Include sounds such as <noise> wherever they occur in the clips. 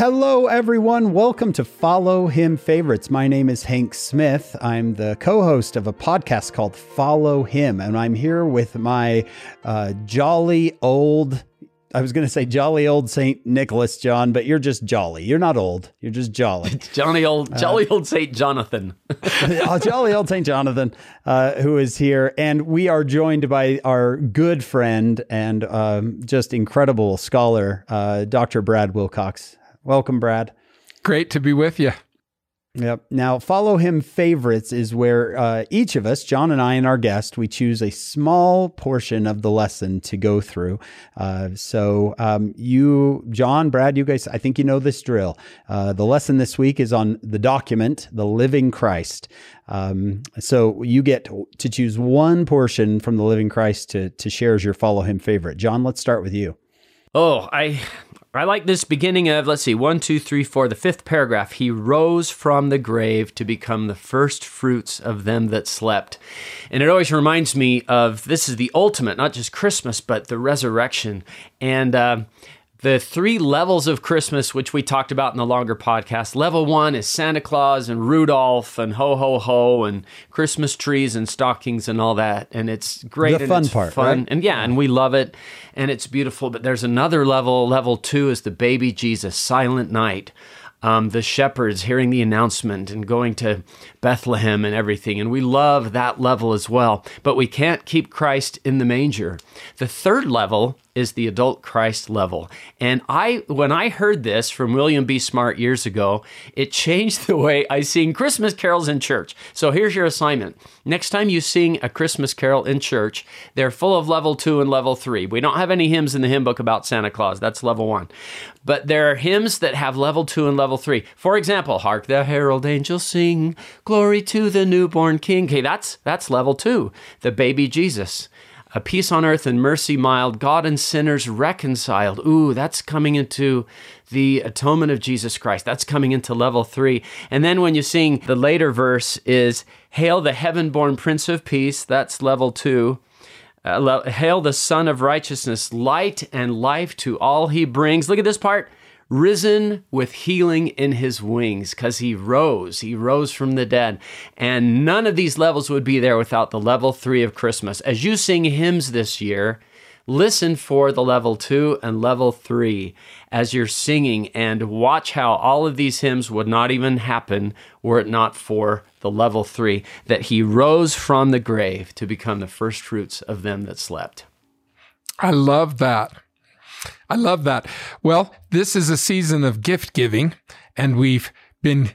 Hello, everyone. Welcome to Follow Him Favorites. My name is Hank Smith. I'm the co host of a podcast called Follow Him, and I'm here with my uh, jolly old. I was going to say jolly old St. Nicholas, John, but you're just jolly. You're not old. You're just jolly. <laughs> Johnny old, jolly old St. Jonathan. uh, jolly old St. <laughs> <laughs> Jonathan, uh, who is here. And we are joined by our good friend and um, just incredible scholar, uh, Dr. Brad Wilcox. Welcome, Brad. Great to be with you. Yep. Now, follow him favorites is where uh, each of us, John and I and our guest, we choose a small portion of the lesson to go through. Uh, so, um, you, John, Brad, you guys, I think you know this drill. Uh, the lesson this week is on the document, the living Christ. Um, so you get to choose one portion from the living Christ to to share as your follow him favorite. John, let's start with you. Oh, I I like this beginning of, let's see, one, two, three, four, the fifth paragraph. He rose from the grave to become the first fruits of them that slept. And it always reminds me of this is the ultimate, not just Christmas, but the resurrection. And, uh, the three levels of Christmas, which we talked about in the longer podcast. Level one is Santa Claus and Rudolph and ho ho ho and Christmas trees and stockings and all that, and it's great. The fun part, fun, right? and yeah, and we love it, and it's beautiful. But there's another level. Level two is the baby Jesus, Silent Night. Um, the shepherds hearing the announcement and going to Bethlehem and everything. And we love that level as well. But we can't keep Christ in the manger. The third level is the adult Christ level. And I when I heard this from William B. Smart years ago, it changed <laughs> the way I sing Christmas carols in church. So here's your assignment. Next time you sing a Christmas carol in church, they're full of level 2 and level 3. We don't have any hymns in the hymn book about Santa Claus. That's level 1. But there are hymns that have level 2 and level 3. For example, Hark the herald angels sing, glory to the newborn king. Okay, that's that's level 2. The baby Jesus a peace on earth and mercy mild, God and sinners reconciled. Ooh, that's coming into the atonement of Jesus Christ. That's coming into level three. And then when you sing the later verse is Hail the heaven born Prince of Peace, that's level two. Uh, hail the Sun of Righteousness, light and life to all he brings. Look at this part risen with healing in his wings because he rose. He rose from the dead. And none of these levels would be there without the level three of Christmas. As you sing hymns this year, listen for the level two and level three as you're singing and watch how all of these hymns would not even happen were it not for the level three that he rose from the grave to become the first fruits of them that slept. I love that. I love that. Well, this is a season of gift giving, and we've been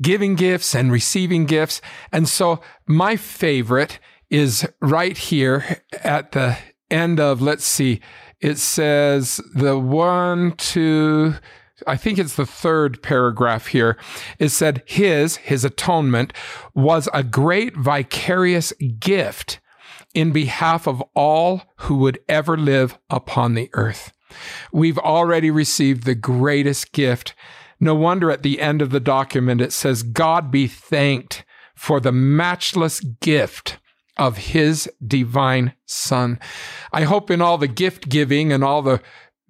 giving gifts and receiving gifts. And so my favorite is right here at the end of, let's see, it says the one, two, I think it's the third paragraph here. It said, His, his atonement, was a great vicarious gift in behalf of all who would ever live upon the earth. We've already received the greatest gift. No wonder at the end of the document it says, God be thanked for the matchless gift of his divine son. I hope in all the gift giving and all the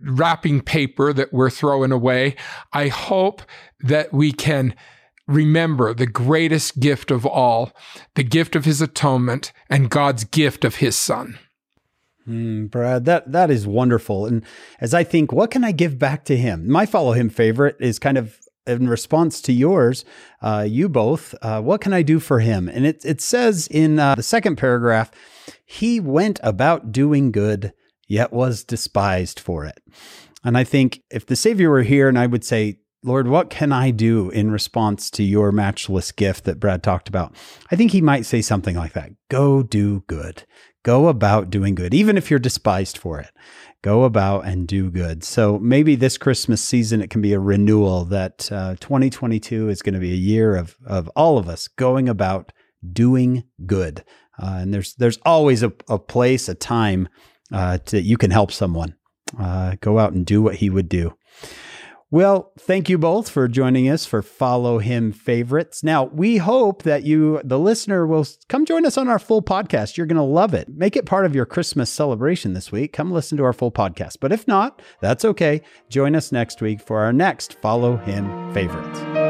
wrapping paper that we're throwing away, I hope that we can remember the greatest gift of all, the gift of his atonement and God's gift of his son. Mm, Brad, that that is wonderful. And as I think, what can I give back to him? My follow him favorite is kind of in response to yours, uh, you both. Uh, what can I do for him? And it it says in uh, the second paragraph, he went about doing good, yet was despised for it. And I think if the Savior were here, and I would say, Lord, what can I do in response to your matchless gift that Brad talked about? I think he might say something like that Go do good. Go about doing good, even if you're despised for it. Go about and do good. So maybe this Christmas season, it can be a renewal that uh, 2022 is going to be a year of, of all of us going about doing good. Uh, and there's, there's always a, a place, a time uh, that you can help someone. Uh, go out and do what he would do. Well, thank you both for joining us for Follow Him Favorites. Now, we hope that you, the listener, will come join us on our full podcast. You're going to love it. Make it part of your Christmas celebration this week. Come listen to our full podcast. But if not, that's okay. Join us next week for our next Follow Him Favorites.